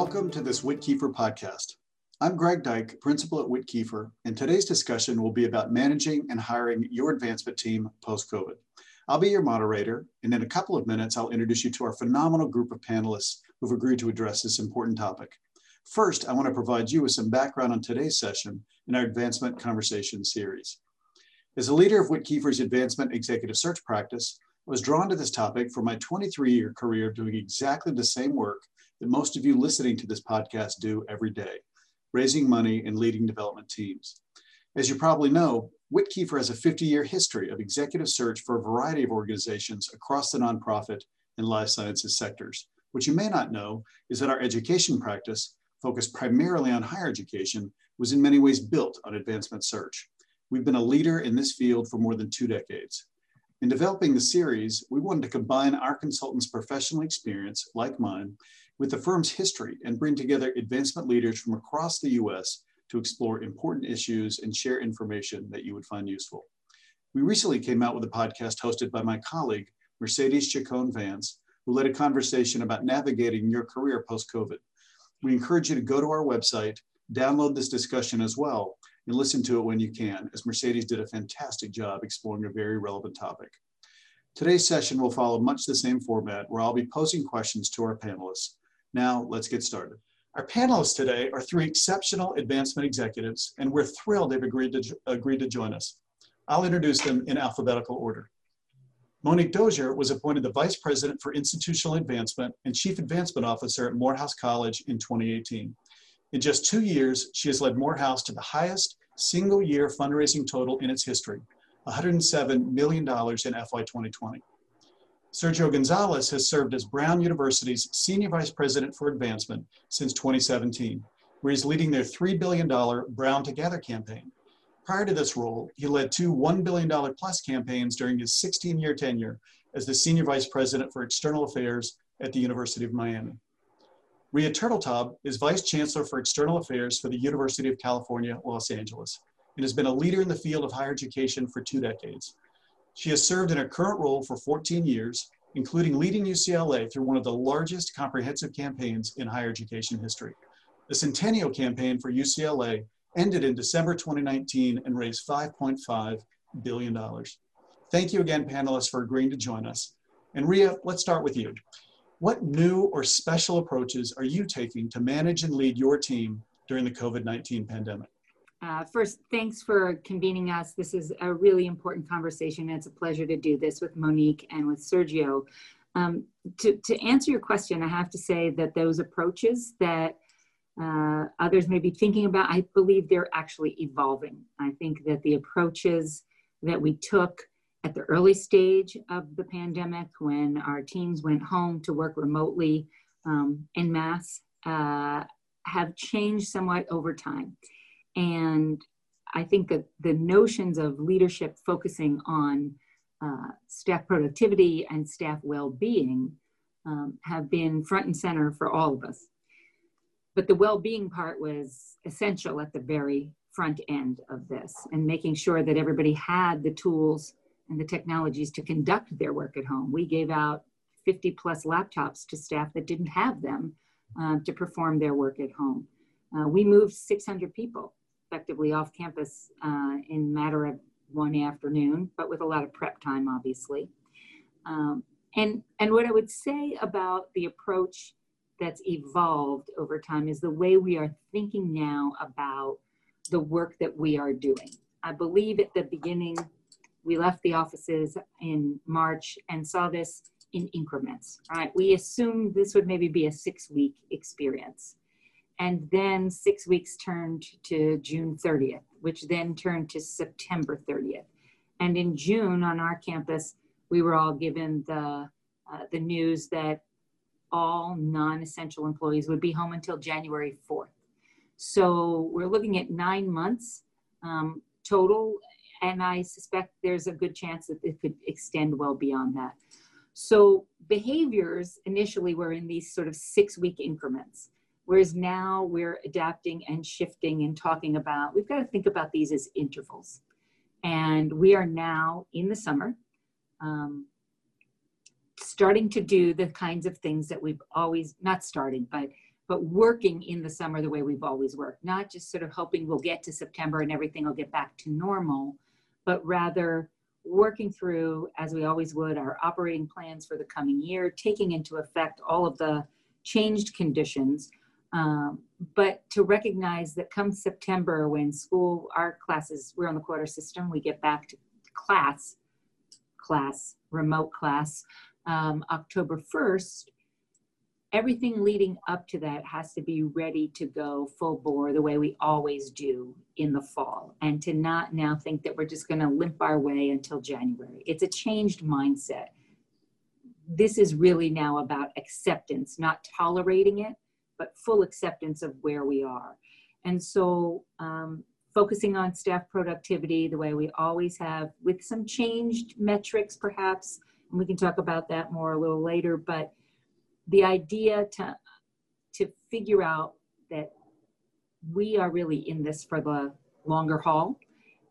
Welcome to this WittKieffer podcast. I'm Greg Dyke, principal at WittKieffer, and today's discussion will be about managing and hiring your advancement team post COVID. I'll be your moderator, and in a couple of minutes, I'll introduce you to our phenomenal group of panelists who've agreed to address this important topic. First, I want to provide you with some background on today's session in our Advancement Conversation series. As a leader of WittKieffer's advancement executive search practice, I was drawn to this topic for my 23 year career doing exactly the same work that most of you listening to this podcast do every day raising money and leading development teams. As you probably know, WittKieffer has a 50 year history of executive search for a variety of organizations across the nonprofit and life sciences sectors. What you may not know is that our education practice, focused primarily on higher education, was in many ways built on advancement search. We've been a leader in this field for more than two decades. In developing the series, we wanted to combine our consultants' professional experience, like mine, with the firm's history and bring together advancement leaders from across the US to explore important issues and share information that you would find useful. We recently came out with a podcast hosted by my colleague, Mercedes Chacon Vance, who led a conversation about navigating your career post COVID. We encourage you to go to our website, download this discussion as well, and listen to it when you can, as Mercedes did a fantastic job exploring a very relevant topic. Today's session will follow much the same format where I'll be posing questions to our panelists. Now, let's get started. Our panelists today are three exceptional advancement executives, and we're thrilled they've agreed to, agreed to join us. I'll introduce them in alphabetical order. Monique Dozier was appointed the Vice President for Institutional Advancement and Chief Advancement Officer at Morehouse College in 2018. In just two years, she has led Morehouse to the highest single year fundraising total in its history, $107 million in FY 2020. Sergio Gonzalez has served as Brown University's Senior Vice President for Advancement since 2017, where he's leading their $3 billion Brown Together campaign. Prior to this role, he led two $1 billion plus campaigns during his 16 year tenure as the Senior Vice President for External Affairs at the University of Miami. Rhea Turteltaub is Vice Chancellor for External Affairs for the University of California, Los Angeles, and has been a leader in the field of higher education for two decades. She has served in her current role for 14 years, including leading UCLA through one of the largest comprehensive campaigns in higher education history. The Centennial campaign for UCLA ended in December 2019 and raised $5.5 billion. Thank you again, panelists, for agreeing to join us. And Rhea, let's start with you. What new or special approaches are you taking to manage and lead your team during the COVID 19 pandemic? Uh, first, thanks for convening us. This is a really important conversation. It's a pleasure to do this with Monique and with Sergio. Um, to, to answer your question, I have to say that those approaches that uh, others may be thinking about, I believe they're actually evolving. I think that the approaches that we took at the early stage of the pandemic, when our teams went home to work remotely um, en masse, uh, have changed somewhat over time. And I think that the notions of leadership focusing on uh, staff productivity and staff well-being um, have been front and center for all of us. But the well-being part was essential at the very front end of this and making sure that everybody had the tools and the technologies to conduct their work at home. We gave out 50 plus laptops to staff that didn't have them uh, to perform their work at home. Uh, we moved 600 people effectively off campus uh, in matter of one afternoon, but with a lot of prep time, obviously. Um, and, and what I would say about the approach that's evolved over time is the way we are thinking now about the work that we are doing. I believe at the beginning, we left the offices in March and saw this in increments, right? We assumed this would maybe be a six week experience. And then six weeks turned to June 30th, which then turned to September 30th. And in June on our campus, we were all given the, uh, the news that all non-essential employees would be home until January 4th. So we're looking at nine months um, total, and I suspect there's a good chance that it could extend well beyond that. So behaviors initially were in these sort of six week increments. Whereas now we're adapting and shifting and talking about, we've got to think about these as intervals. And we are now in the summer um, starting to do the kinds of things that we've always, not starting, but but working in the summer the way we've always worked, not just sort of hoping we'll get to September and everything will get back to normal, but rather working through, as we always would, our operating plans for the coming year, taking into effect all of the changed conditions, um, but to recognize that come September, when school, our classes, we're on the quarter system, we get back to class, class, remote class, um, October 1st, everything leading up to that has to be ready to go full bore the way we always do in the fall and to not now think that we're just going to limp our way until January. It's a changed mindset. This is really now about acceptance, not tolerating it, but full acceptance of where we are. And so, um, focusing on staff productivity the way we always have, with some changed metrics perhaps, and we can talk about that more a little later, but the idea to to figure out that we are really in this for the longer haul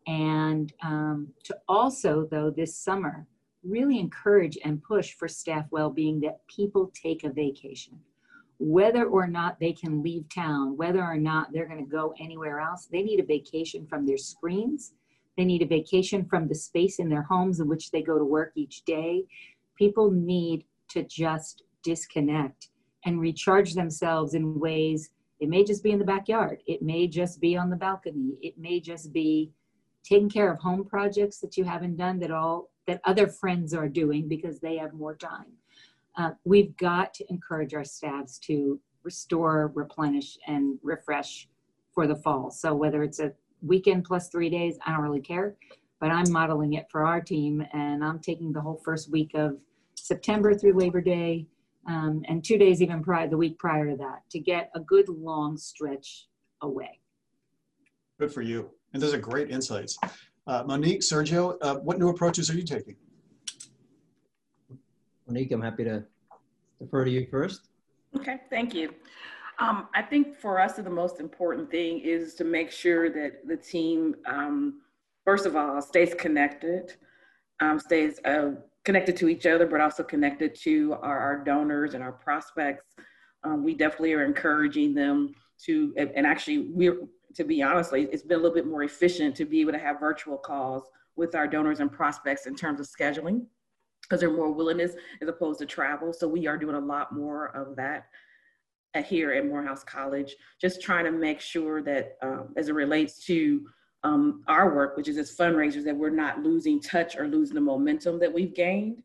and um, to also though this summer really encourage and push for staff well-being that people take a vacation whether or not they can leave town whether or not they're going to go anywhere else they need a vacation from their screens. They need a vacation from the space in their homes in which they go to work each day. People need to just disconnect and recharge themselves in ways it may just be in the backyard it may just be on the balcony it may just be taking care of home projects that you haven't done that all that other friends are doing because they have more time uh, we've got to encourage our staffs to restore replenish and refresh for the fall so whether it's a weekend plus three days i don't really care but i'm modeling it for our team and i'm taking the whole first week of september through labor day um, and two days even prior, the week prior to that, to get a good long stretch away. Good for you. And those are great insights. Uh, Monique, Sergio, uh, what new approaches are you taking? Monique, I'm happy to defer to you first. Okay, thank you. Um, I think for us, the most important thing is to make sure that the team, um, first of all, stays connected, um, stays uh, connected to each other, but also connected to our, our donors and our prospects. Um, we definitely are encouraging them to, and actually, we're to be honestly, it's been a little bit more efficient to be able to have virtual calls with our donors and prospects in terms of scheduling because there's more willingness as opposed to travel. So we are doing a lot more of that here at Morehouse College, just trying to make sure that um, as it relates to um, our work, which is as fundraisers, that we're not losing touch or losing the momentum that we've gained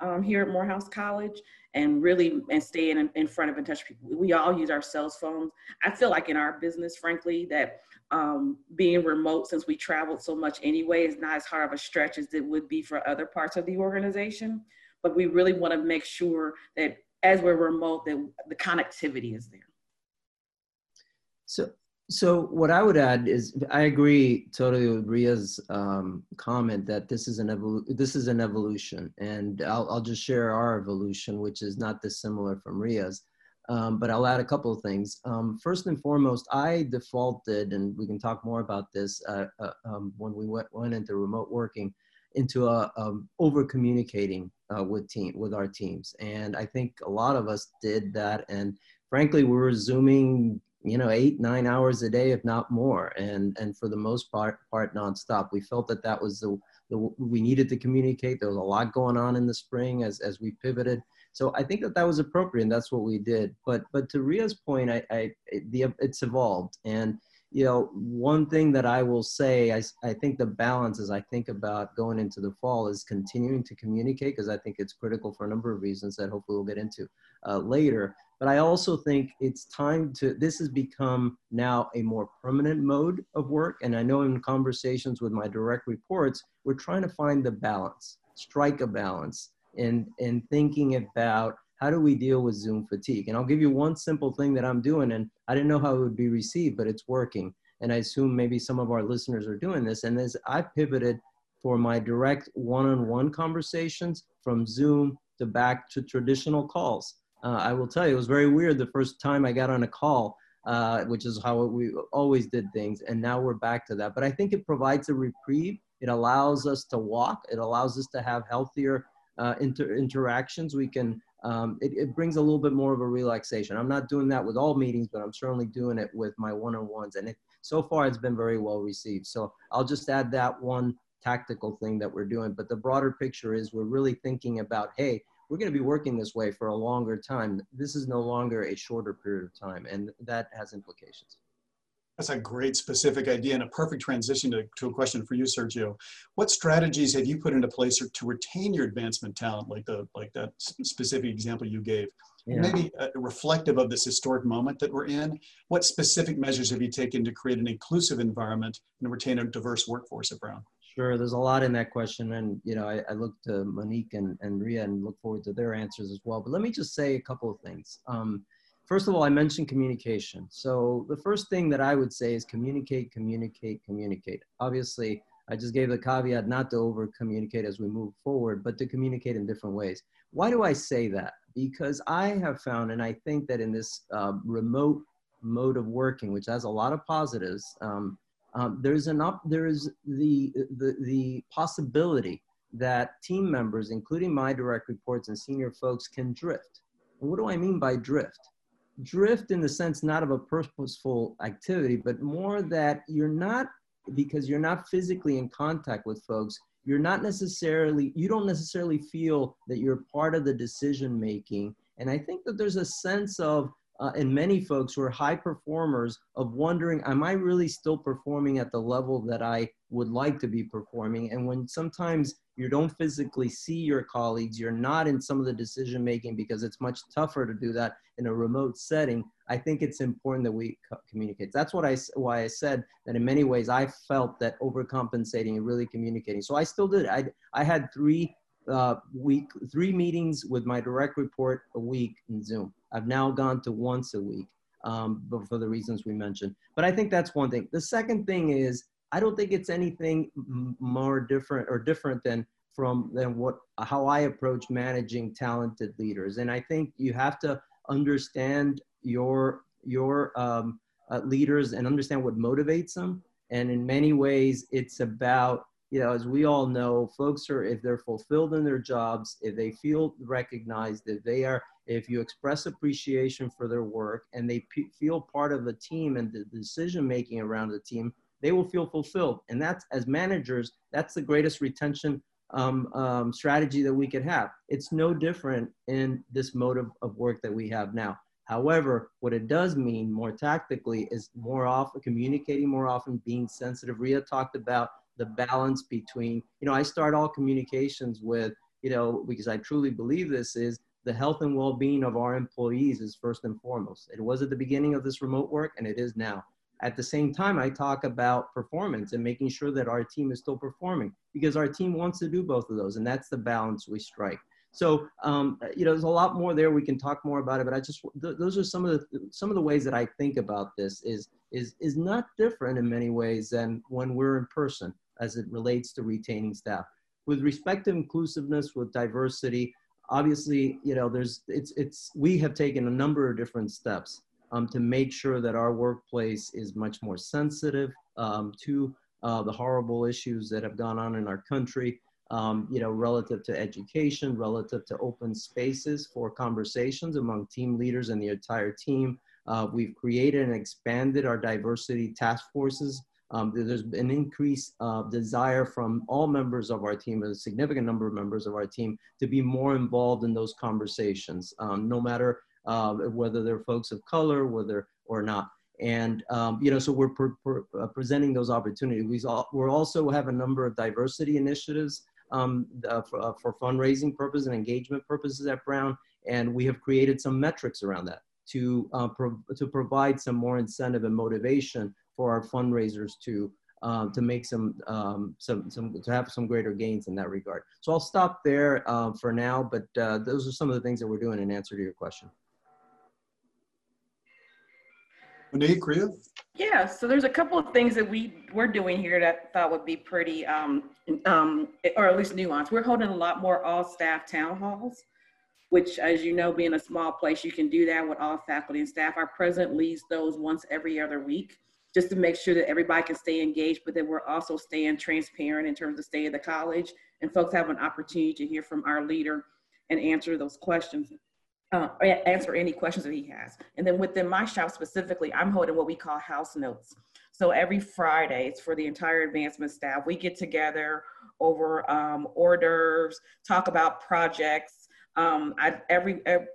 um, here at Morehouse College and really and staying in, in, front of and touch people. We all use our cell phones. I feel like in our business, frankly, that um, being remote since we traveled so much anyway is not as hard of a stretch as it would be for other parts of the organization. But we really want to make sure that as we're remote, that the connectivity is there. So so what I would add is I agree totally with Rhea's um, comment that this is an evolu- this is an evolution, and I'll, I'll just share our evolution, which is not dissimilar from Rhea's. Um, but I'll add a couple of things. Um, first and foremost, I defaulted, and we can talk more about this uh, uh, um, when we went, went into remote working, into a, um, over communicating uh, with team with our teams, and I think a lot of us did that. And frankly, we were zooming you know eight nine hours a day if not more. And and for the most part part nonstop. We felt that that was the, the we needed to communicate. There was a lot going on in the spring as as we pivoted. So i think that that was appropriate and that's what we did. But but to rhea's point i i the it's evolved. And you know one thing that i will say i, I think the balance as i think about going into the fall is continuing to communicate because i think it's critical for a number of reasons that hopefully we'll get into uh, later but I also think it's time to, this has become now a more permanent mode of work. And I know in conversations with my direct reports, we're trying to find the balance, strike a balance in, in thinking about how do we deal with Zoom fatigue? And I'll give you one simple thing that I'm doing, and I didn't know how it would be received, but it's working. And I assume maybe some of our listeners are doing this. And as I pivoted for my direct one on one conversations from Zoom to back to traditional calls uh, I will tell you, it was very weird the first time I got on a call, uh, which is how we always did things. And now we're back to that. But I think it provides a reprieve. It allows us to walk. It allows us to have healthier uh, inter- interactions. We can um, it, it, brings a little bit more of a relaxation. I'm not doing that with all meetings, but I'm certainly doing it with my one-on-ones. And it, so far, it's been very well received. So I'll just add that one tactical thing that we're doing. But the broader picture is we're really thinking about, hey, we're going to be working this way for a longer time. This is no longer a shorter period of time, and that has implications. That's a great specific idea and a perfect transition to, to a question for you, Sergio. What strategies have you put into place to retain your advancement talent, like the like that specific example you gave? Yeah. Maybe uh, reflective of this historic moment that we're in. What specific measures have you taken to create an inclusive environment and retain a diverse workforce at Brown? Sure, there's a lot in that question, and you know, I, I look to Monique and, and Rhea and look forward to their answers as well. But let me just say a couple of things. Um, first of all, I mentioned communication. So the first thing that I would say is communicate, communicate, communicate. Obviously, I just gave the caveat not to over communicate as we move forward, but to communicate in different ways. Why do I say that? Because I have found, and I think that in this uh, remote mode of working, which has a lot of positives, um, um, there's an up, there is the, the, the possibility that team members, including my direct reports and senior folks, can drift. And what do I mean by drift? Drift in the sense not of a purposeful activity, but more that you're not, because you're not physically in contact with folks, you're not necessarily, you don't necessarily feel that you're part of the decision making. And I think that there's a sense of uh, and many folks who are high performers of wondering, am I really still performing at the level that I would like to be performing? And when sometimes you don't physically see your colleagues, you're not in some of the decision making because it's much tougher to do that in a remote setting. I think it's important that we co- communicate. That's what I why I said that in many ways I felt that overcompensating and really communicating. So I still did. I I had three uh, week three meetings with my direct report a week in Zoom. I've now gone to once a week um, but for the reasons we mentioned. But I think that's one thing. The second thing is I don't think it's anything more different or different than from than what how I approach managing talented leaders. And I think you have to understand your your um, uh, leaders and understand what motivates them. And in many ways, it's about you know, as we all know, folks are, if they're fulfilled in their jobs, if they feel recognized, that they are, if you express appreciation for their work and they p- feel part of the team and the decision making around the team, they will feel fulfilled. And that's, as managers, that's the greatest retention um, um, strategy that we could have. It's no different in this mode of, of work that we have now. However, what it does mean more tactically is more often communicating more often, being sensitive. Rhea talked about the balance between, you know, I start all communications with, you know, because I truly believe this is the health and well-being of our employees is first and foremost. It was at the beginning of this remote work and it is now. At the same time, I talk about performance and making sure that our team is still performing because our team wants to do both of those. And that's the balance we strike. So, um, you know, there's a lot more there. We can talk more about it, but I just, th those are some of the, some of the ways that I think about this is, is, is not different in many ways than when we're in person as it relates to retaining staff. With respect to inclusiveness, with diversity, obviously, you know, there's, it's, it's, we have taken a number of different steps um, to make sure that our workplace is much more sensitive um, to uh, the horrible issues that have gone on in our country, um, you know, relative to education, relative to open spaces for conversations among team leaders and the entire team. Uh, we've created and expanded our diversity task forces um, there's an increased uh, desire from all members of our team, a significant number of members of our team, to be more involved in those conversations, um, no matter uh, whether they're folks of color, whether or not. And um, you know, so we're uh, presenting those opportunities. We we also have a number of diversity initiatives um, uh, for, uh, for fundraising purposes and engagement purposes at Brown, and we have created some metrics around that to uh, pro to provide some more incentive and motivation for our fundraisers to uh, to make some um, some some to have some greater gains in that regard. So I'll stop there uh, for now, but uh, those are some of the things that we're doing in answer to your question. Monique, Rhea? Yeah, so there's a couple of things that we we're doing here that I thought would be pretty, um, um, or at least nuanced. We're holding a lot more all staff town halls, which, as you know, being a small place, you can do that with all faculty and staff. Our president leads those once every other week just to make sure that everybody can stay engaged, but that we're also staying transparent in terms of stay at the college and folks have an opportunity to hear from our leader and answer those questions. uh, answer any questions that he has. And then within my shop specifically, I'm holding what we call house notes. So every Friday, it's for the entire advancement staff. We get together over um, hors d'oeuvres, talk about projects. Um, I, every, every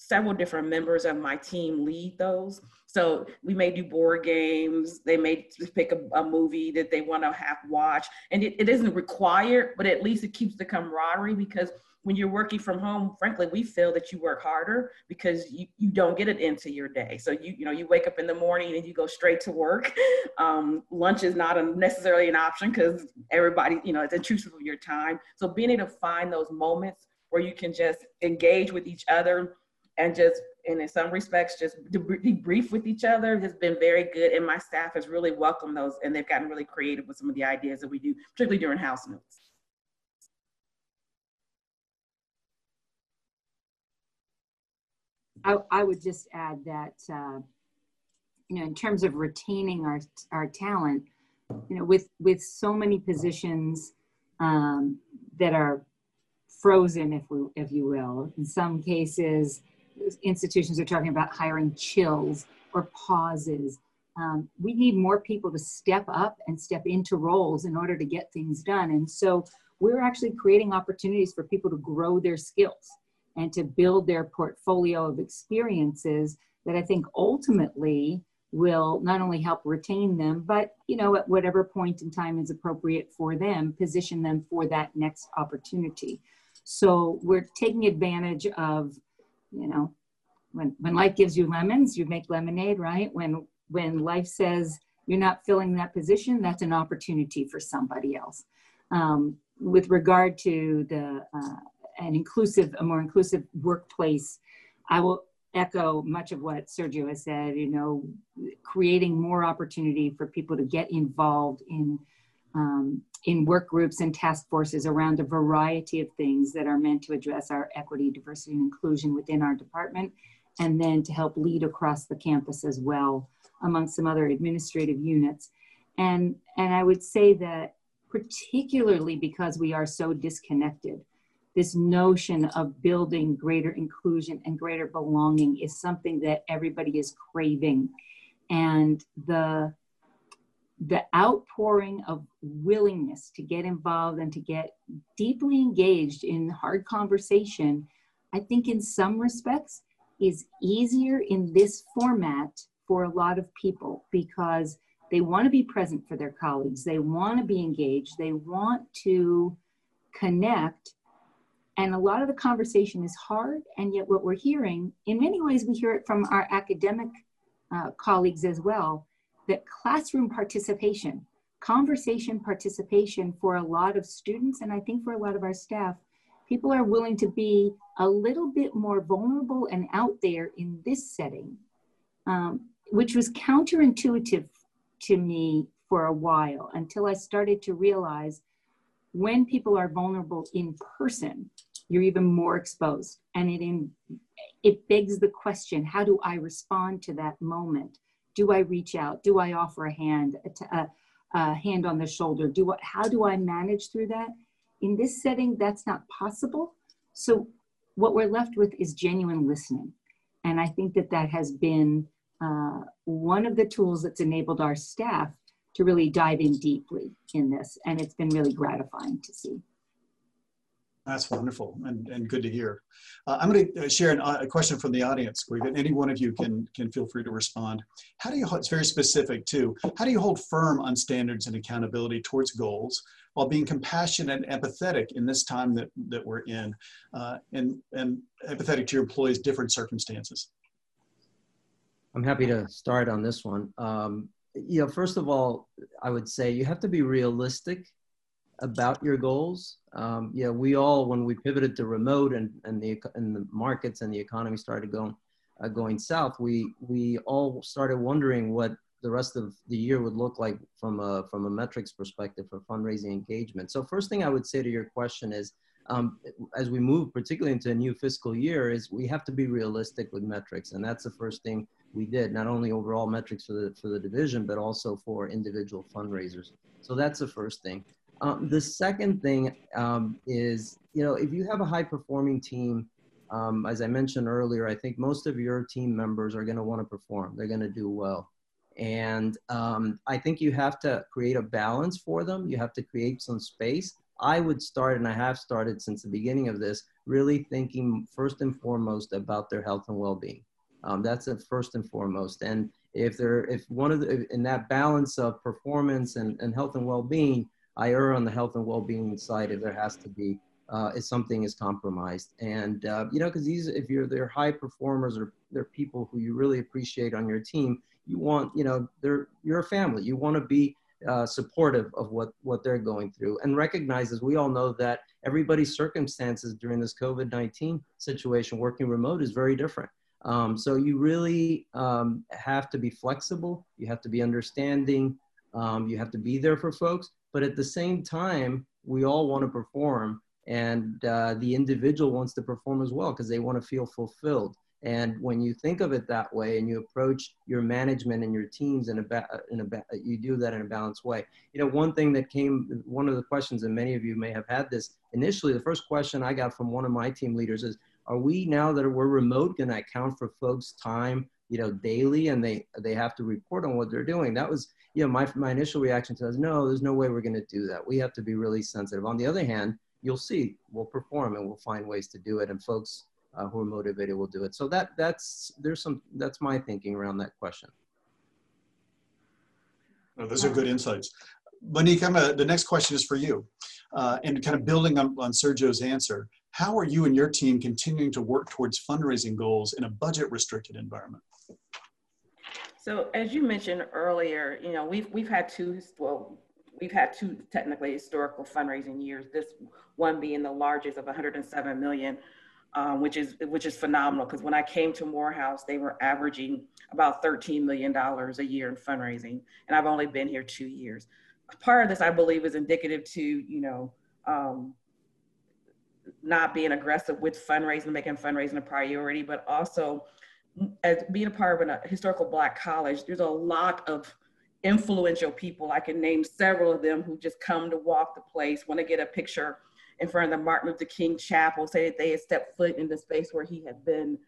several different members of my team lead those. So we may do board games. They may pick a, a movie that they want to have watch, and it, it isn't required, but at least it keeps the camaraderie because when you're working from home, frankly, we feel that you work harder because you, you don't get it into your day. So you you know you wake up in the morning and you go straight to work. Um, lunch is not a, necessarily an option because everybody you know it's intrusive of your time. So being able to find those moments where you can just engage with each other and just and in some respects just debrief with each other has been very good. And my staff has really welcomed those and they've gotten really creative with some of the ideas that we do particularly during house notes I, I would just add that, uh, you know, in terms of retaining our, our talent, you know, with, with so many positions um, that are frozen, if, we, if you will, in some cases, institutions are talking about hiring chills or pauses. Um, we need more people to step up and step into roles in order to get things done. And so we're actually creating opportunities for people to grow their skills and to build their portfolio of experiences that I think ultimately will not only help retain them, but you know, at whatever point in time is appropriate for them, position them for that next opportunity. So we're taking advantage of, you know, when, when life gives you lemons, you make lemonade, right? When when life says you're not filling that position, that's an opportunity for somebody else. Um, with regard to the uh, an inclusive, a more inclusive workplace, I will echo much of what Sergio has said, you know, creating more opportunity for people to get involved in um, in work groups and task forces around a variety of things that are meant to address our equity, diversity, and inclusion within our department, and then to help lead across the campus as well among some other administrative units. And, and I would say that particularly because we are so disconnected this notion of building greater inclusion and greater belonging is something that everybody is craving and the the outpouring of willingness to get involved and to get deeply engaged in hard conversation i think in some respects is easier in this format for a lot of people because they want to be present for their colleagues. They want to be engaged. They want to connect. And a lot of the conversation is hard, and yet what we're hearing, in many ways, we hear it from our academic uh, colleagues as well, that classroom participation, conversation participation for a lot of students, and I think for a lot of our staff, people are willing to be a little bit more vulnerable and out there in this setting, um, which was counterintuitive to me for a while until I started to realize when people are vulnerable in person, you're even more exposed. And it, in, it begs the question how do I respond to that moment? Do I reach out? Do I offer a hand, a, hand on the shoulder? Do I, how do I manage through that? In this setting, that's not possible. So, what we're left with is genuine listening. And I think that that has been uh, one of the tools that's enabled our staff to really dive in deeply in this. And it's been really gratifying to see. That's wonderful and, and good to hear. Uh, I'm going to uh, share an, uh, a question from the audience. Any one of you can can feel free to respond. How do you? It's very specific too. How do you hold firm on standards and accountability towards goals while being compassionate and empathetic in this time that that we're in, uh, and and empathetic to your employees' different circumstances? I'm happy to start on this one. Um, you know, first of all, I would say you have to be realistic about your goals. Um, yeah, we all, when we pivoted to remote and, and, the, and the markets and the economy started going, uh, going south, we, we all started wondering what the rest of the year would look like from a, from a metrics perspective for fundraising engagement. So first thing I would say to your question is, um, as we move particularly into a new fiscal year is we have to be realistic with metrics. And that's the first thing we did, not only overall metrics for the, for the division, but also for individual fundraisers. So that's the first thing. Um, the second thing um, is, you know, if you have a high performing team, um, as I mentioned earlier, I think most of your team members are going to want to perform. They're going to do well. And um, I think you have to create a balance for them. You have to create some space. I would start, and I have started since the beginning of this, really thinking first and foremost about their health and well-being. Um, that's a first and foremost. And if they're, if one of the, in that balance of performance and, and health and well-being, I err on the health and well-being side if there has to be uh, if something is compromised. And uh, you know, because these, if you're they're high performers or they're people who you really appreciate on your team, you want, you know, they're you're a family. You want to be uh, supportive of what what they're going through and recognize, as we all know, that everybody's circumstances during this COVID-19 situation, working remote, is very different. Um, so you really um, have to be flexible. You have to be understanding. Um, you have to be there for folks. But at the same time, we all want to perform and uh, the individual wants to perform as well because they want to feel fulfilled. And when you think of it that way and you approach your management and your teams in a, ba- in a ba- you do that in a balanced way. You know one thing that came one of the questions and many of you may have had this initially the first question i got from one of my team leaders is are we now that we're remote going to account for folks time you know daily and they they have to report on what they're doing. That was you know my, my initial reaction to that is no there's no way we're going to do that. We have to be really sensitive. On the other hand you'll see we'll perform and we'll find ways to do it and folks uh, who are motivated will do it. So that that's there's some that's my thinking around that question. Well, those are good insights. Monique a, the next question is for you. Uh, and kind of building on, on sergio's answer how are you and your team continuing to work towards fundraising goals in a budget restricted environment so as you mentioned earlier you know we've we've had two well we've had two technically historical fundraising years. This one being the largest of 107 million, um, which is which is phenomenal. Because when I came to Morehouse, they were averaging about 13 million dollars a year in fundraising, and I've only been here two years. Part of this, I believe, is indicative to you know. Um, not being aggressive with fundraising, making fundraising a priority, but also as being a part of a historical Black college, there's a lot of influential people. I can name several of them who just come to walk the place, want to get a picture in front of the Martin Luther King Chapel, say that they had stepped foot in the space where he had been.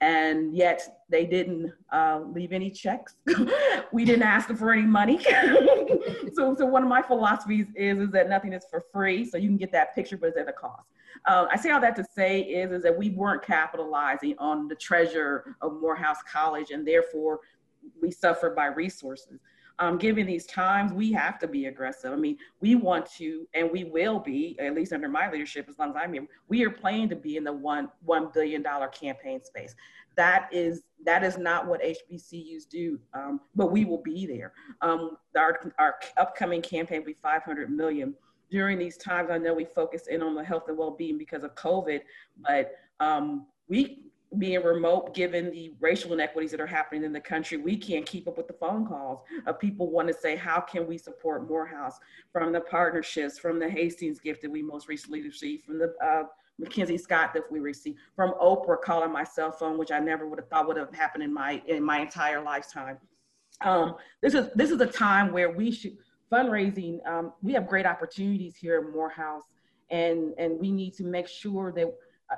And yet they didn't uh, leave any checks. we didn't ask them for any money. so, so one of my philosophies is, is that nothing is for free. So you can get that picture, but it's at a cost. Uh, I say all that to say is, is that we weren't capitalizing on the treasure of Morehouse College and therefore we suffered by resources um, given these times, we have to be aggressive. I mean, we want to, and we will be, at least under my leadership, as long as I'm here, we are planning to be in the one $1 billion campaign space. That is, that is not what HBCUs do, um, but we will be there. Um, our, our upcoming campaign will be 500 million. During these times, I know we focus in on the health and well-being because of COVID, but um, we being remote, given the racial inequities that are happening in the country, we can't keep up with the phone calls of people want to say, how can we support Morehouse from the partnerships, from the Hastings gift that we most recently received, from the uh, Mackenzie Scott that we received, from Oprah calling my cell phone, which I never would have thought would have happened in my in my entire lifetime. Um, this is this is a time where we should fundraising. Um, we have great opportunities here at Morehouse, and and we need to make sure that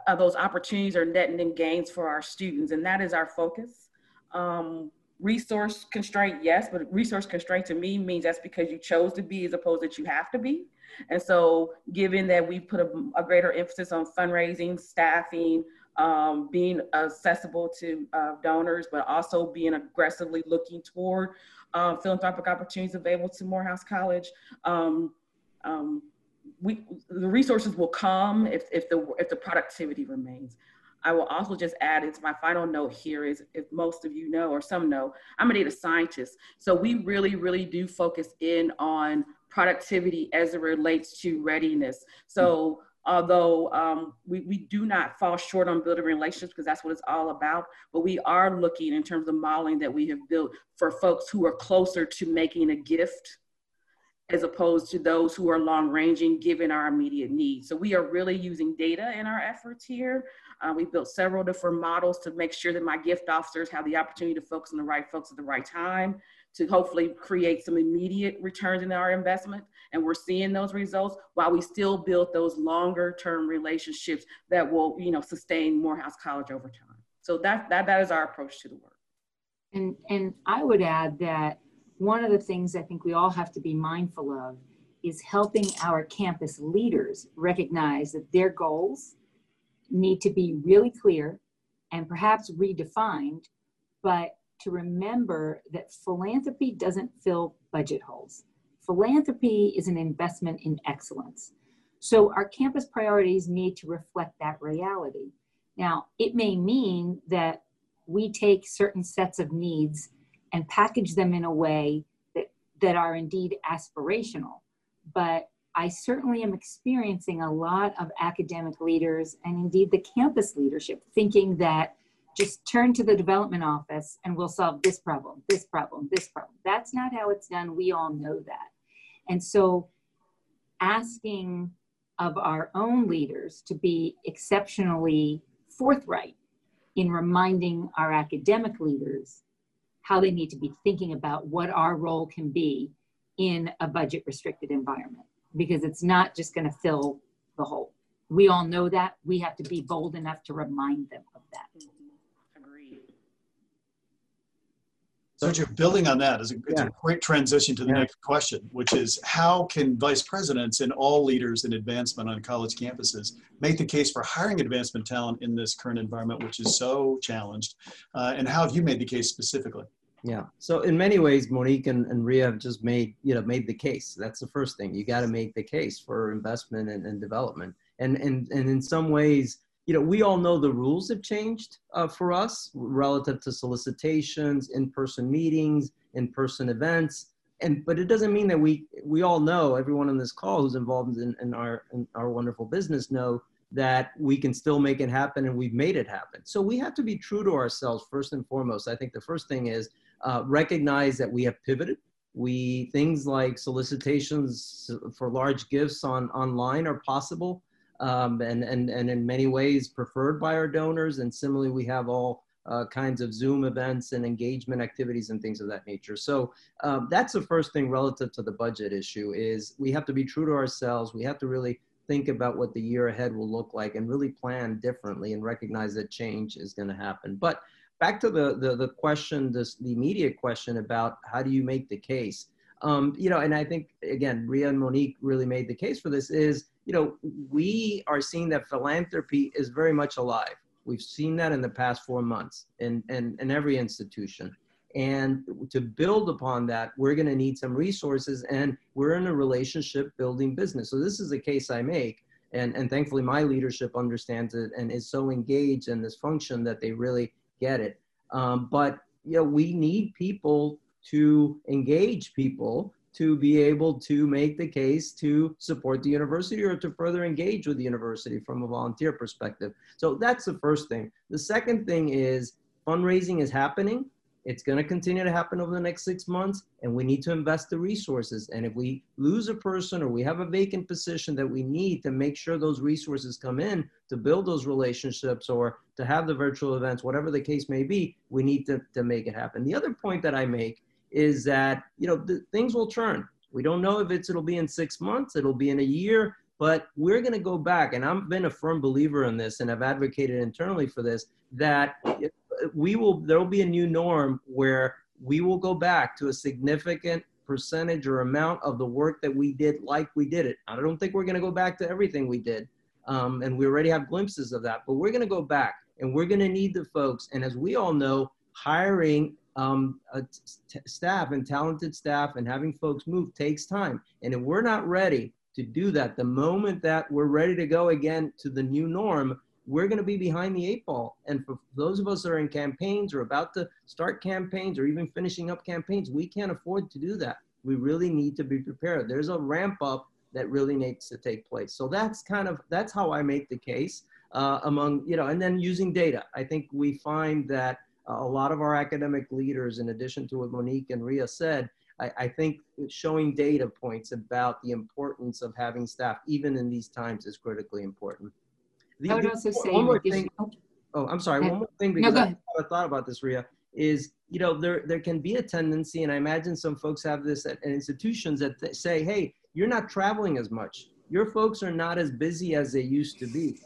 uh, those opportunities are netting in gains for our students, and that is our focus. Um, resource constraint, yes, but resource constraint to me means that's because you chose to be as opposed that you have to be. And so, given that we put a, a greater emphasis on fundraising, staffing, um, being accessible to uh, donors, but also being aggressively looking toward uh, philanthropic opportunities available to Morehouse College. Um, um, we the resources will come if, if the if the productivity remains. I will also just add, it's my final note here is if most of you know or some know, I'm a data scientist. So we really, really do focus in on productivity as it relates to readiness. So although um, we, we do not fall short on building relationships because that's what it's all about, but we are looking in terms of modeling that we have built for folks who are closer to making a gift as opposed to those who are long ranging given our immediate needs. So we are really using data in our efforts here. Uh, we built several different models to make sure that my gift officers have the opportunity to focus on the right folks at the right time to hopefully create some immediate returns in our investment and we're seeing those results while we still build those longer term relationships that will, you know, sustain Morehouse College over time. So that, that, that is our approach to the work. And, and I would add that one of the things I think we all have to be mindful of is helping our campus leaders recognize that their goals need to be really clear and perhaps redefined, but to remember that philanthropy doesn't fill budget holes. Philanthropy is an investment in excellence. So our campus priorities need to reflect that reality. Now, it may mean that we take certain sets of needs and package them in a way that, that are indeed aspirational. But I certainly am experiencing a lot of academic leaders and indeed the campus leadership thinking that just turn to the development office and we'll solve this problem, this problem, this problem. That's not how it's done. We all know that. And so asking of our own leaders to be exceptionally forthright in reminding our academic leaders how they need to be thinking about what our role can be in a budget restricted environment because it's not just going to fill the hole. We all know that. We have to be bold enough to remind them of that. So you're building on that is a, yeah. a great transition to the yeah. next question, which is how can vice presidents and all leaders in advancement on college campuses make the case for hiring advancement talent in this current environment, which is so challenged? Uh, and how have you made the case specifically? Yeah. So in many ways, Monique and, and Rhea have just made, you know, made the case. That's the first thing. You got to make the case for investment and, and development. And, and, and in some ways, you know, we all know the rules have changed uh, for us relative to solicitations, in-person meetings, in-person events. And, but it doesn't mean that we, we all know, everyone on this call who's involved in, in, our, in our wonderful business know that we can still make it happen and we've made it happen. So we have to be true to ourselves first and foremost. I think the first thing is uh, recognize that we have pivoted. We, things like solicitations for large gifts on online are possible um, and, and, and in many ways preferred by our donors. And similarly, we have all uh, kinds of Zoom events and engagement activities and things of that nature. So um, that's the first thing relative to the budget issue is we have to be true to ourselves. We have to really think about what the year ahead will look like and really plan differently and recognize that change is going to happen. But back to the, the, the question, this, the immediate question about how do you make the case? Um, you know, and I think, again, Rhea and Monique really made the case for this is you know, we are seeing that philanthropy is very much alive. We've seen that in the past four months in, in, in every institution. And to build upon that, we're going to need some resources, and we're in a relationship building business. So, this is a case I make. And, and thankfully, my leadership understands it and is so engaged in this function that they really get it. Um, but you know, we need people to engage people to be able to make the case to support the university or to further engage with the university from a volunteer perspective. So that's the first thing. The second thing is fundraising is happening. It's going to continue to happen over the next six months, and we need to invest the resources. And if we lose a person or we have a vacant position that we need to make sure those resources come in to build those relationships or to have the virtual events, whatever the case may be, we need to, to make it happen. The other point that I make is that you know the, things will turn. We don't know if it's it'll be in six months, it'll be in a year, but we're going to go back. And I've been a firm believer in this, and I've advocated internally for this that we will there will be a new norm where we will go back to a significant percentage or amount of the work that we did like we did it. I don't think we're going to go back to everything we did. Um, and we already have glimpses of that, but we're going to go back and we're going to need the folks. And as we all know, hiring um, staff and talented staff and having folks move takes time. And if we're not ready to do that, the moment that we're ready to go again to the new norm, we're going to be behind the eight ball. And for those of us that are in campaigns or about to start campaigns or even finishing up campaigns, we can't afford to do that. We really need to be prepared. There's a ramp up that really needs to take place. So that's kind of that's how I make the case uh, among you know, and then using data. I think we find that a lot of our academic leaders, in addition to what Monique and Rhea said, I, I, think showing data points about the importance of having staff, even in these times, is critically important. The, I would the, also say, oh, one more thing, oh, I'm sorry, one more thing, because no, I, I thought about this, Rhea, is, you know, there, there can be a tendency, and I imagine some folks have this at, at institutions that say, hey, you're not traveling as much. Your folks are not as busy as they used to be.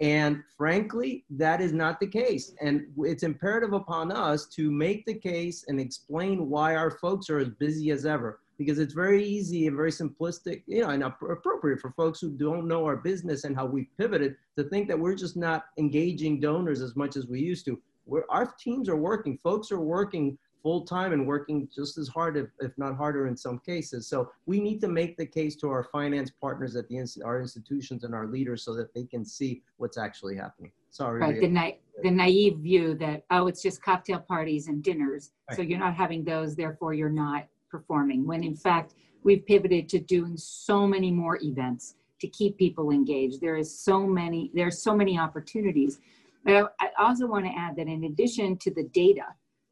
And frankly, that is not the case. And it's imperative upon us to make the case and explain why our folks are as busy as ever. Because it's very easy and very simplistic, you know, and appropriate for folks who don't know our business and how we've pivoted to think that we're just not engaging donors as much as we used to. We're, our teams are working, folks are working full time and working just as hard, if, if not harder in some cases. So we need to make the case to our finance partners at the our institutions and our leaders so that they can see what's actually happening. Sorry. Right. The, na- the naive view that, oh, it's just cocktail parties and dinners. Right. So you're not having those, therefore you're not performing. When in fact, we've pivoted to doing so many more events to keep people engaged. There is so many, there's so many opportunities. But I also want to add that in addition to the data,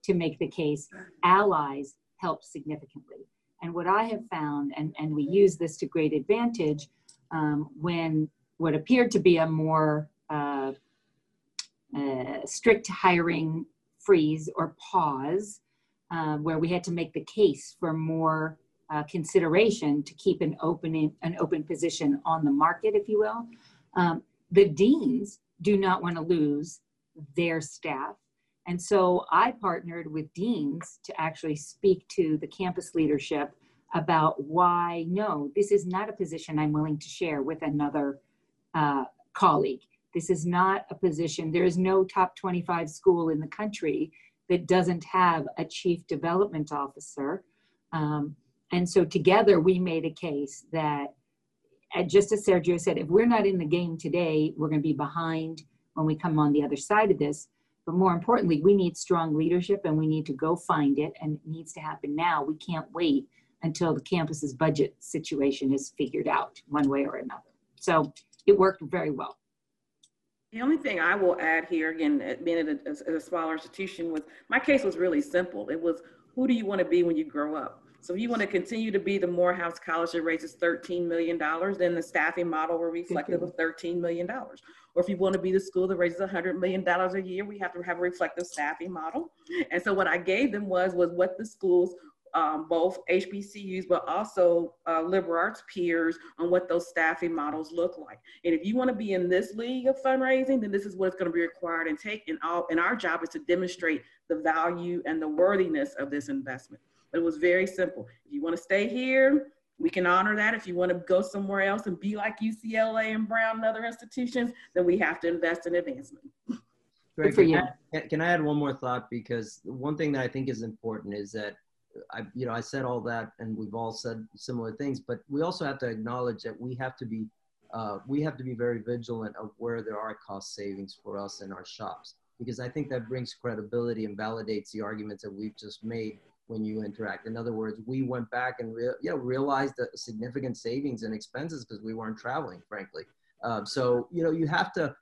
to make the case allies help significantly. And what I have found, and, and we use this to great advantage, um, when what appeared to be a more uh, uh, strict hiring freeze or pause, uh, where we had to make the case for more uh, consideration to keep an open an open position on the market, if you will. Um, the deans do not want to lose their staff and so I partnered with deans to actually speak to the campus leadership about why, no, this is not a position I'm willing to share with another uh, colleague. This is not a position, there is no top 25 school in the country that doesn't have a chief development officer. Um, and so together we made a case that, just as Sergio said, if we're not in the game today, we're going to be behind when we come on the other side of this. But more importantly, we need strong leadership and we need to go find it and it needs to happen now. We can't wait until the campus's budget situation is figured out one way or another. So it worked very well. The only thing I will add here, again, being at a, a, smaller institution, was my case was really simple. It was who do you want to be when you grow up? So if you want to continue to be the Morehouse College that raises $13 million, then the staffing model will reflect of $13 million. Or if you want to be the school that raises $100 million a year, we have to have a reflective staffing model. And so what I gave them was, was what the schools um, both HBCUs, but also uh, liberal arts peers on what those staffing models look like. And if you want to be in this league of fundraising, then this is what's going to be required and take. And, all, and our job is to demonstrate the value and the worthiness of this investment. But it was very simple. If you want to stay here, we can honor that. If you want to go somewhere else and be like UCLA and Brown and other institutions, then we have to invest in advancement. Greg, can, I, can I add one more thought? Because one thing that I think is important is that I, you know, I said all that, and we've all said similar things, but we also have to acknowledge that we have to be, uh, we have to be very vigilant of where there are cost savings for us in our shops, because I think that brings credibility and validates the arguments that we've just made when you interact. In other words, we went back and re- know, realized the significant savings and expenses because we weren't traveling, frankly. Um, so, you know, you have to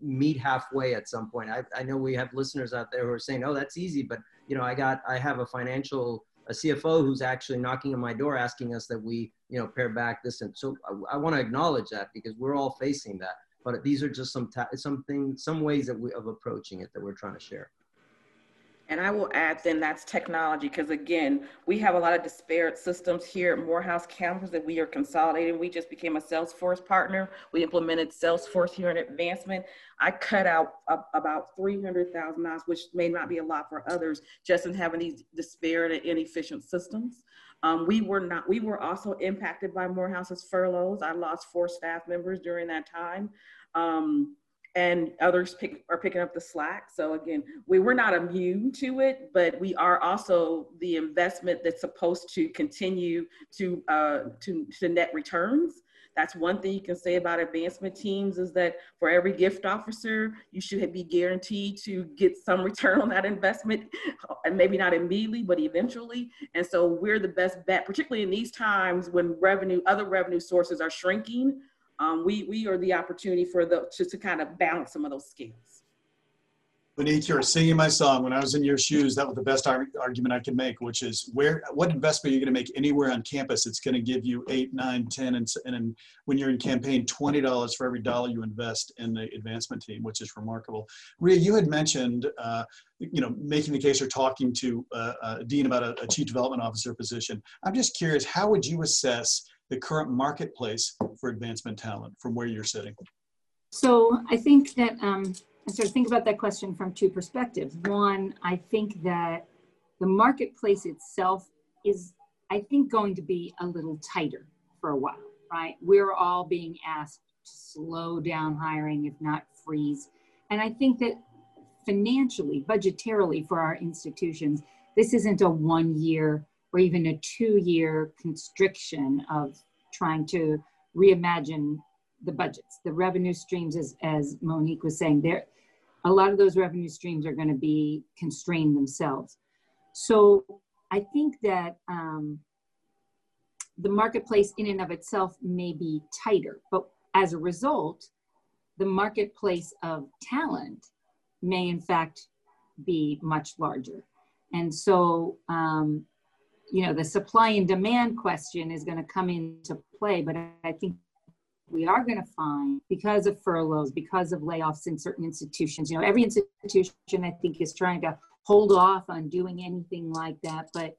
meet halfway at some point. I, I know we have listeners out there who are saying, oh, that's easy. But, you know, I got, I have a financial, a CFO who's actually knocking on my door asking us that we, you know, pare back this. And so I, I want to acknowledge that because we're all facing that. But these are just some, ta- something, some ways that we, of approaching it that we're trying to share. And I will add then that's technology, because again, we have a lot of disparate systems here at Morehouse campus that we are consolidating. We just became a Salesforce partner. We implemented Salesforce here in advancement. I cut out about $300,000, which may not be a lot for others, just in having these disparate and inefficient systems. Um, we were not, we were also impacted by Morehouse's furloughs. I lost four staff members during that time. Um, and others pick, are picking up the slack. So again, we were not immune to it, but we are also the investment that's supposed to continue to uh, to, to net returns. That's one thing you can say about advancement teams is that for every gift officer, you should be guaranteed to get some return on that investment, and maybe not immediately, but eventually. And so we're the best bet, particularly in these times when revenue, other revenue sources are shrinking um, we, we are the opportunity for the, to, to kind of balance some of those scales. Monique, you're singing my song. When I was in your shoes, that was the best ar argument I could make, which is where, what investment are you going to make anywhere on campus? It's going to give you eight, nine, 10, and, and when you're in campaign, $20 for every dollar you invest in the advancement team, which is remarkable. Rhea, you had mentioned, uh, you know, making the case or talking to uh, uh, Dean about a, a chief development officer position. I'm just curious, how would you assess the current marketplace for advancement talent from where you're sitting? So I think that um, I sort of think about that question from two perspectives. One, I think that the marketplace itself is, I think, going to be a little tighter for a while, right? We're all being asked to slow down hiring, if not freeze. And I think that financially, budgetarily for our institutions, this isn't a one year or even a two year constriction of trying to reimagine the budgets, the revenue streams, as, as Monique was saying, there, a lot of those revenue streams are going to be constrained themselves. So I think that um, the marketplace in and of itself may be tighter, but as a result, the marketplace of talent may in fact be much larger. And so, um, you know, the supply and demand question is going to come into play, but I think we are going to find because of furloughs, because of layoffs in certain institutions. You know, every institution I think is trying to hold off on doing anything like that. But,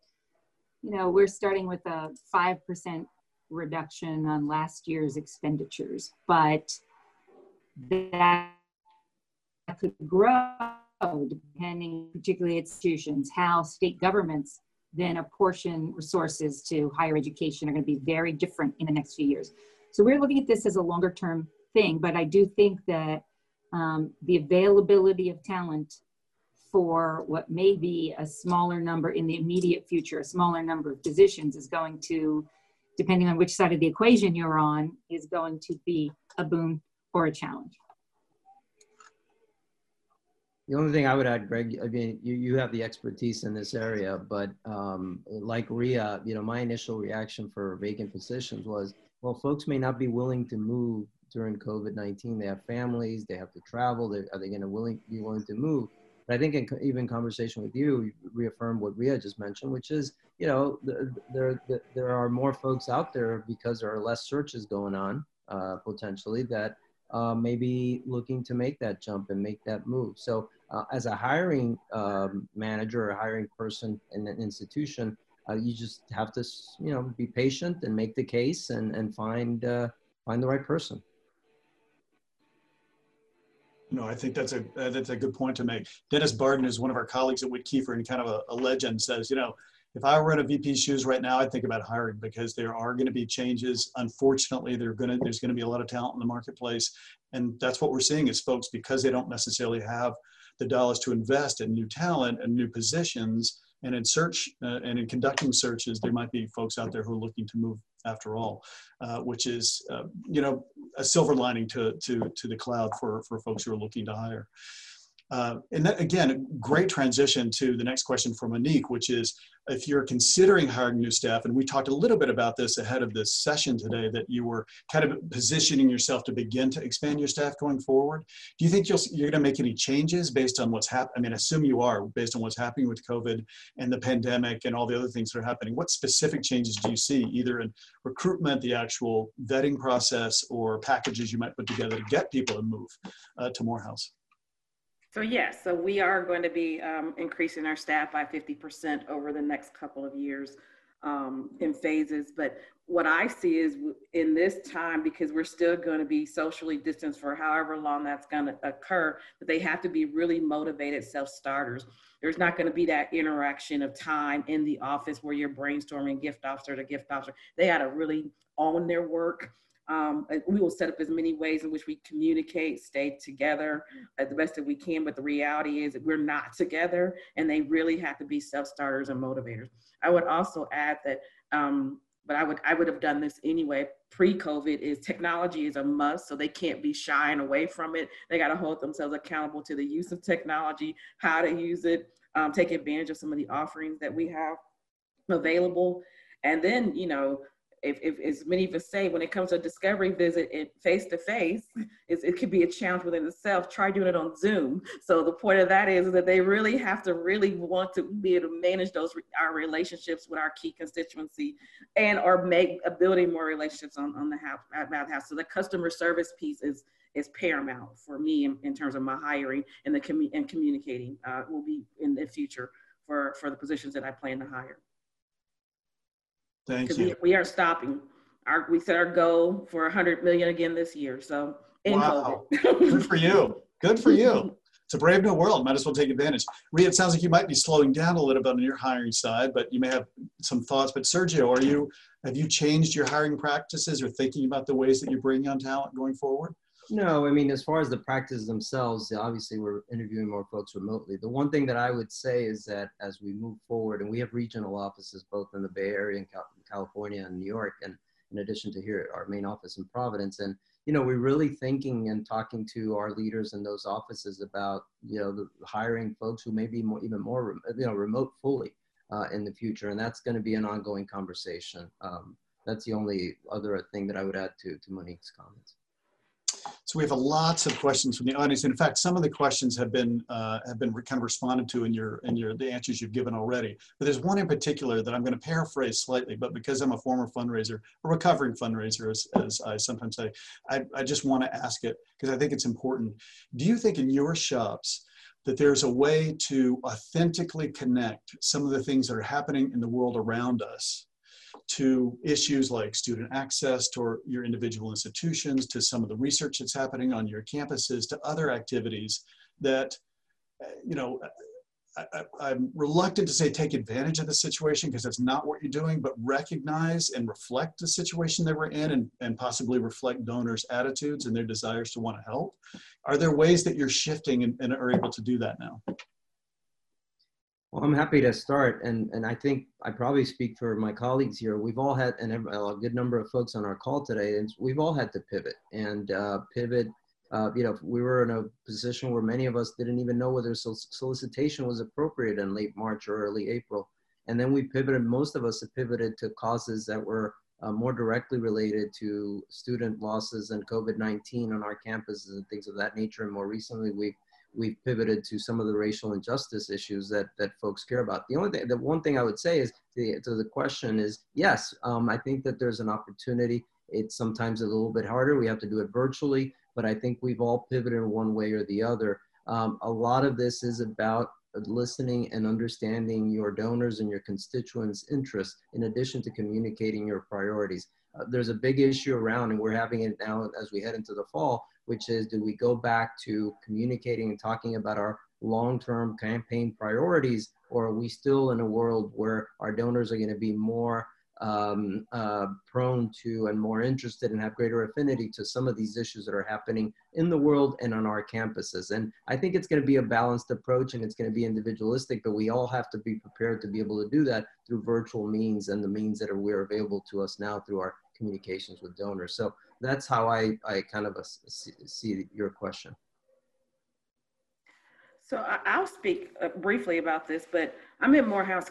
you know, we're starting with a 5% reduction on last year's expenditures, but that could grow depending, particularly institutions, how state governments then apportion resources to higher education are going to be very different in the next few years. So we're looking at this as a longer term thing, but I do think that um, the availability of talent for what may be a smaller number in the immediate future, a smaller number of positions is going to, depending on which side of the equation you're on, is going to be a boon or a challenge. The only thing I would add, Greg, I mean, you, you have the expertise in this area, but um, like Rhea, you know, my initial reaction for vacant positions was, well, folks may not be willing to move during COVID-19. They have families, they have to travel. Are they going to willing be willing to move? But I think in even conversation with you, you reaffirmed what Rhea just mentioned, which is, you know, there, there, there are more folks out there because there are less searches going on uh, potentially that uh, maybe looking to make that jump and make that move. So uh, as a hiring um, manager or hiring person in an institution, uh, you just have to, you know, be patient and make the case and, and find, uh, find the right person. No, I think that's a uh, that's a good point to make. Dennis Barden is one of our colleagues at Kieffer and kind of a, a legend. Says, you know, if I were in a VP shoes right now, I'd think about hiring because there are going to be changes. Unfortunately, to, there's going to be a lot of talent in the marketplace, and that's what we're seeing is folks because they don't necessarily have the dollars to invest in new talent and new positions and in search uh, and in conducting searches, there might be folks out there who are looking to move after all, uh, which is, uh, you know, a silver lining to, to, to the cloud for, for folks who are looking to hire. Uh, and that, again, great transition to the next question from Monique, which is if you're considering hiring new staff, and we talked a little bit about this ahead of this session today, that you were kind of positioning yourself to begin to expand your staff going forward. Do you think you'll, you're going to make any changes based on what's happening? I mean, assume you are based on what's happening with COVID and the pandemic and all the other things that are happening. What specific changes do you see, either in recruitment, the actual vetting process, or packages you might put together to get people to move uh, to Morehouse? So yes, so we are going to be um, increasing our staff by 50% over the next couple of years um, in phases. But what I see is in this time, because we're still going to be socially distanced for however long that's going to occur, that they have to be really motivated self-starters. There's not going to be that interaction of time in the office where you're brainstorming gift officer to gift officer. They got to really own their work um, we will set up as many ways in which we communicate, stay together as the best that we can. But the reality is that we're not together and they really have to be self-starters and motivators. I would also add that, um, but I would, I would have done this anyway. Pre-COVID is technology is a must, so they can't be shying away from it. They got to hold themselves accountable to the use of technology, how to use it, um, take advantage of some of the offerings that we have available. And then, you know, if, if as many of us say, when it comes to a discovery visit and face to face, it could be a challenge within itself. Try doing it on Zoom. So the point of that is that they really have to really want to be able to manage those our relationships with our key constituency, and or make uh, building more relationships on on the house about the house. So the customer service piece is is paramount for me in, in terms of my hiring and the commu- and communicating uh, will be in the future for for the positions that I plan to hire. Thank you. We, we are stopping. our we set our goal for 100 million again this year. So in wow. Good for you. Good for you. It's a brave new world. Might as well take advantage. Rhea, it sounds like you might be slowing down a little bit on your hiring side, but you may have some thoughts. But Sergio, are you have you changed your hiring practices or thinking about the ways that you're bringing on talent going forward? No, I mean, as far as the practices themselves, obviously we're interviewing more folks remotely. The one thing that I would say is that as we move forward, and we have regional offices both in the Bay Area and California and New York, and in addition to here, at our main office in Providence. And, you know, we're really thinking and talking to our leaders in those offices about, you know, hiring folks who may be more, even more, you know, remote fully uh, in the future. And that's going to be an ongoing conversation. Um, that's the only other thing that I would add to, to Monique's comments. So we have lots of questions from the audience. And in fact, some of the questions have been uh, have been kind of responded to in your in your the answers you've given already. But there's one in particular that I'm going to paraphrase slightly. But because I'm a former fundraiser, a recovering fundraiser, as, as I sometimes say, I, I just want to ask it because I think it's important. Do you think in your shops that there's a way to authentically connect some of the things that are happening in the world around us to issues like student access to your individual institutions, to some of the research that's happening on your campuses, to other activities that, you know, I, am reluctant to say take advantage of the situation because that's not what you're doing, but recognize and reflect the situation that we're in and, and possibly reflect donors' attitudes and their desires to want to help. Are there ways that you're shifting and, and are able to do that now? Well, I'm happy to start, and and I think I probably speak for my colleagues here. We've all had, and a good number of folks on our call today, and we've all had to pivot and uh, pivot. Uh, you know, we were in a position where many of us didn't even know whether solicitation was appropriate in late March or early April, and then we pivoted. Most of us have pivoted to causes that were uh, more directly related to student losses and COVID-19 on our campuses and things of that nature. And more recently, we've we've pivoted to some of the racial injustice issues that that folks care about. The only thing, the one thing I would say is to, to the question is yes, um, I think that there's an opportunity. It's sometimes a little bit harder. We have to do it virtually, but I think we've all pivoted one way or the other. Um, a lot of this is about listening and understanding your donors and your constituents' interests, in addition to communicating your priorities. Uh, there's a big issue around, and we're having it now as we head into the fall, which is do we go back to communicating and talking about our long-term campaign priorities, or are we still in a world where our donors are going to be more um, uh, prone to and more interested and have greater affinity to some of these issues that are happening in the world and on our campuses. And I think it's going to be a balanced approach and it's going to be individualistic, but we all have to be prepared to be able to do that through virtual means and the means that are we're available to us now through our communications with donors. So that's how I, I kind of see your question. So I'll speak uh, briefly about this, but I'm in Morehouse,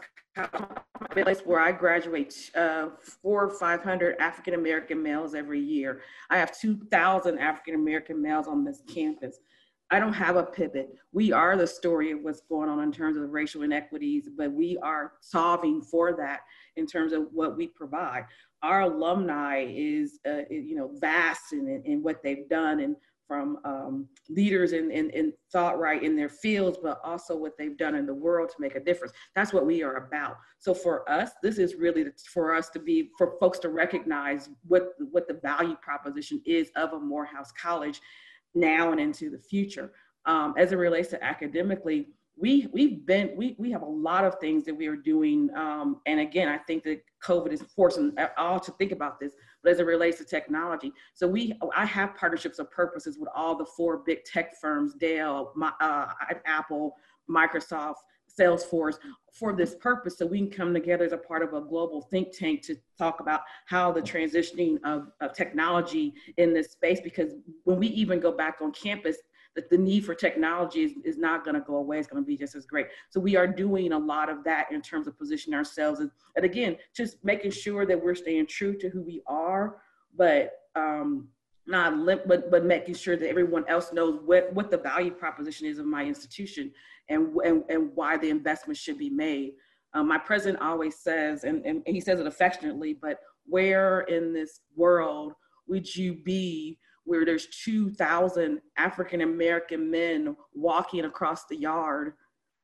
place where I graduate uh, four or 500 African American males every year. I have 2,000 African American males on this campus. I don't have a pivot. We are the story of what's going on in terms of racial inequities, but we are solving for that in terms of what we provide our alumni is, uh, you know, vast in, in what they've done and from um, leaders in, in, in thought right in their fields, but also what they've done in the world to make a difference. That's what we are about. So for us, this is really for us to be, for folks to recognize what, what the value proposition is of a Morehouse College now and into the future. Um, as it relates to academically, we we've been we we have a lot of things that we are doing um, and again i think that covid is forcing all to think about this but as it relates to technology so we i have partnerships of purposes with all the four big tech firms dell my, uh, apple microsoft salesforce for this purpose so we can come together as a part of a global think tank to talk about how the transitioning of, of technology in this space because when we even go back on campus that the need for technology is, is not going to go away. It's going to be just as great. So we are doing a lot of that in terms of positioning ourselves. And, and again, just making sure that we're staying true to who we are, but um, not limp, but but making sure that everyone else knows what what the value proposition is of my institution and and, and why the investment should be made. Um, my president always says, and, and he says it affectionately, but where in this world would you be where there's 2,000 African American men walking across the yard,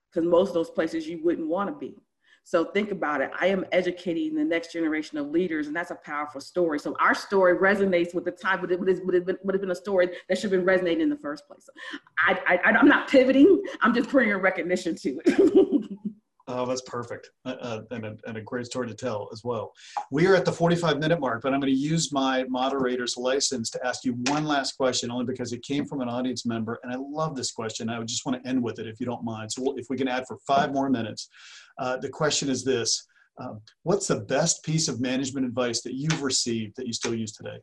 because most of those places you wouldn't want to be. So think about it. I am educating the next generation of leaders, and that's a powerful story. So our story resonates with the time, would, it, would, have, been, been a story that should have been resonating in the first place. I, I, I'm not pivoting. I'm just putting a recognition to it. Oh, that's perfect. Uh, uh, and, a, and a great story to tell as well. We are at the 45 minute mark, but I'm going to use my moderator's license to ask you one last question, only because it came from an audience member. And I love this question. I would just want to end with it if you don't mind. So we'll, if we can add for five more minutes. Uh, the question is this um, What's the best piece of management advice that you've received that you still use today?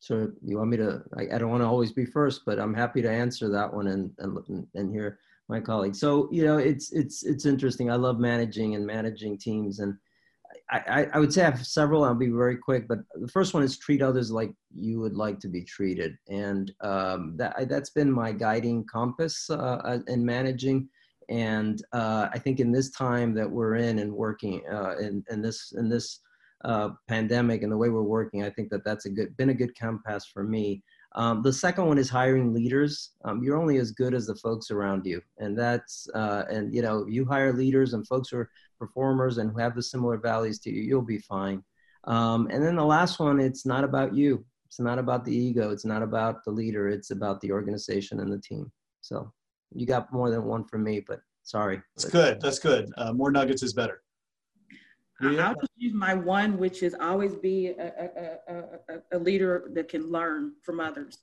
So you want me to, I, I don't want to always be first, but I'm happy to answer that one and, and, and hear my colleague. So you know, it's it's it's interesting. I love managing and managing teams, and I, I, I would say I have several. I'll be very quick, but the first one is treat others like you would like to be treated, and um, that that's been my guiding compass uh, uh, in managing. And uh, I think in this time that we're in and working uh, in, in this in this uh, pandemic and the way we're working, I think that that's a good been a good compass for me. Um, the second one is hiring leaders. Um, you're only as good as the folks around you, and that's uh, and you know you hire leaders and folks who are performers and who have the similar values to you, you'll be fine. Um, and then the last one, it's not about you. It's not about the ego. It's not about the leader. It's about the organization and the team. So you got more than one from me, but sorry. That's good. That's good. Uh, more nuggets is better. I'll just use my one, which is always be a, a, a, a leader that can learn from others.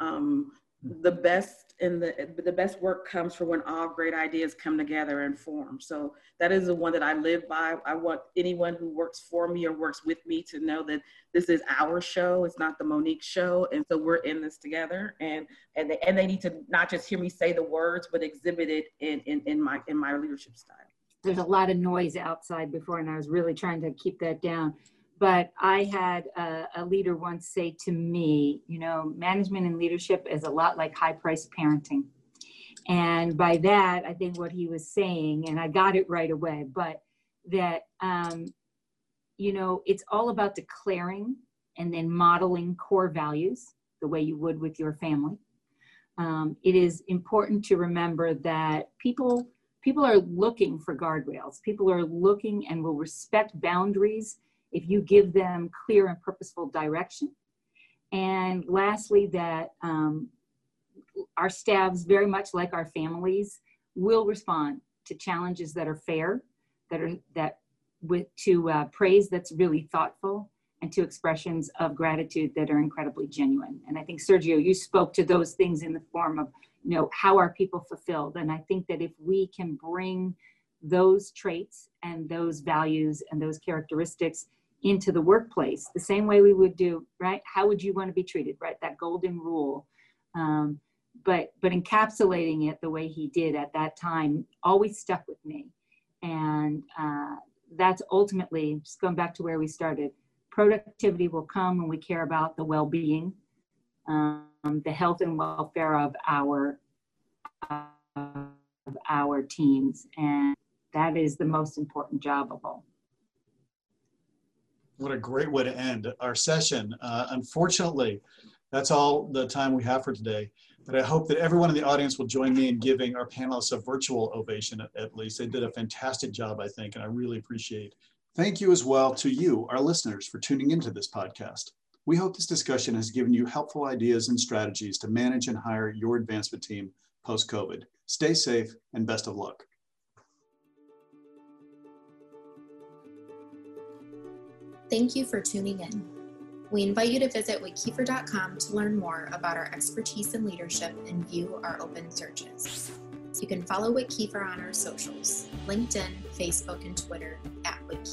Um, the best and the the best work comes from when all great ideas come together and form. So that is the one that I live by. I want anyone who works for me or works with me to know that this is our show. It's not the Monique show, and so we're in this together. And and they, and they need to not just hear me say the words, but exhibit it in in, in my in my leadership style there's a lot of noise outside before, and I was really trying to keep that down. But I had a, a leader once say to me, you know, management and leadership is a lot like high priced parenting. And by that, I think what he was saying, and I got it right away, but that, um, you know, it's all about declaring and then modeling core values the way you would with your family. Um, it is important to remember that people people are looking for guardrails. People are looking and will respect boundaries if you give them clear and purposeful direction. And lastly, that um, our staffs, very much like our families, will respond to challenges that are fair, that are that with to uh, praise that's really thoughtful, and to expressions of gratitude that are incredibly genuine. And I think Sergio, you spoke to those things in the form of you know how are people fulfilled and i think that if we can bring those traits and those values and those characteristics into the workplace the same way we would do right? How would you want to be treated right? That golden rule. Um, but but encapsulating it the way he did at that time always stuck with me. And uh, that's ultimately just going back to where we started productivity will come when we care about the well-being um, the health and welfare of our of our teams, and that is the most important job of all. What a great way to end our session. Uh, unfortunately, that's all the time we have for today. But I hope that everyone in the audience will join me in giving our panelists a virtual ovation at, at least. They did a fantastic job, I think, and I really appreciate. Thank you as well to you, our listeners, for tuning into this podcast. We hope this discussion has given you helpful ideas and strategies to manage and hire your advancement team post-COVID. Stay safe and best of luck. Thank you for tuning in. We invite you to visit wittkieffer.com to learn more about our expertise in leadership and view our open searches. You can follow Witt on our socials LinkedIn, Facebook, and Twitter at Witt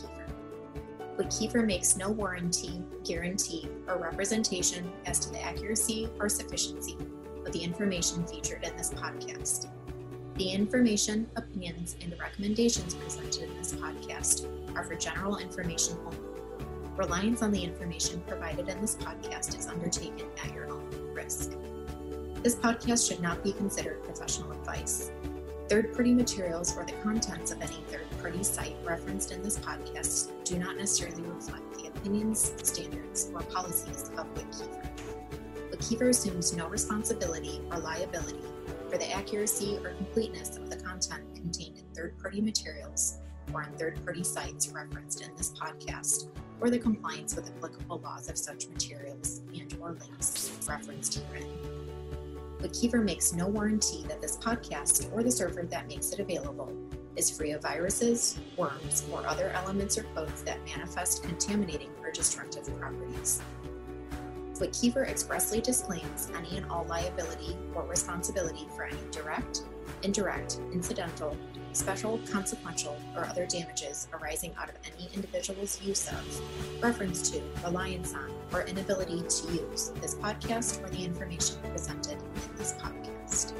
but Kieffer makes no warranty, guarantee, or representation as to the accuracy or sufficiency of the information featured in this podcast. The information, opinions, and the recommendations presented in this podcast are for general information only. Reliance on the information provided in this podcast is undertaken at your own risk. This podcast should not be considered professional advice. Third party materials or the contents of any third party site referenced in this podcast do not necessarily reflect the opinions, standards, or policies of Witt Kiefer. WittKieffer assumes no responsibility or liability for the accuracy or completeness of the content contained in third party materials or on third party sites referenced in this podcast, or the compliance with applicable laws of such materials and or links referenced herein. WittKieffer makes no warranty that this podcast or the server that makes it available is free of viruses, worms, or other elements or codes that manifest contaminating or destructive properties. WittKieffer expressly disclaims any and all liability or responsibility for any direct, indirect, incidental, special, consequential, or other damages arising out of any individual's use of, reference to, reliance on, or inability to use this podcast or the information presented in this podcast.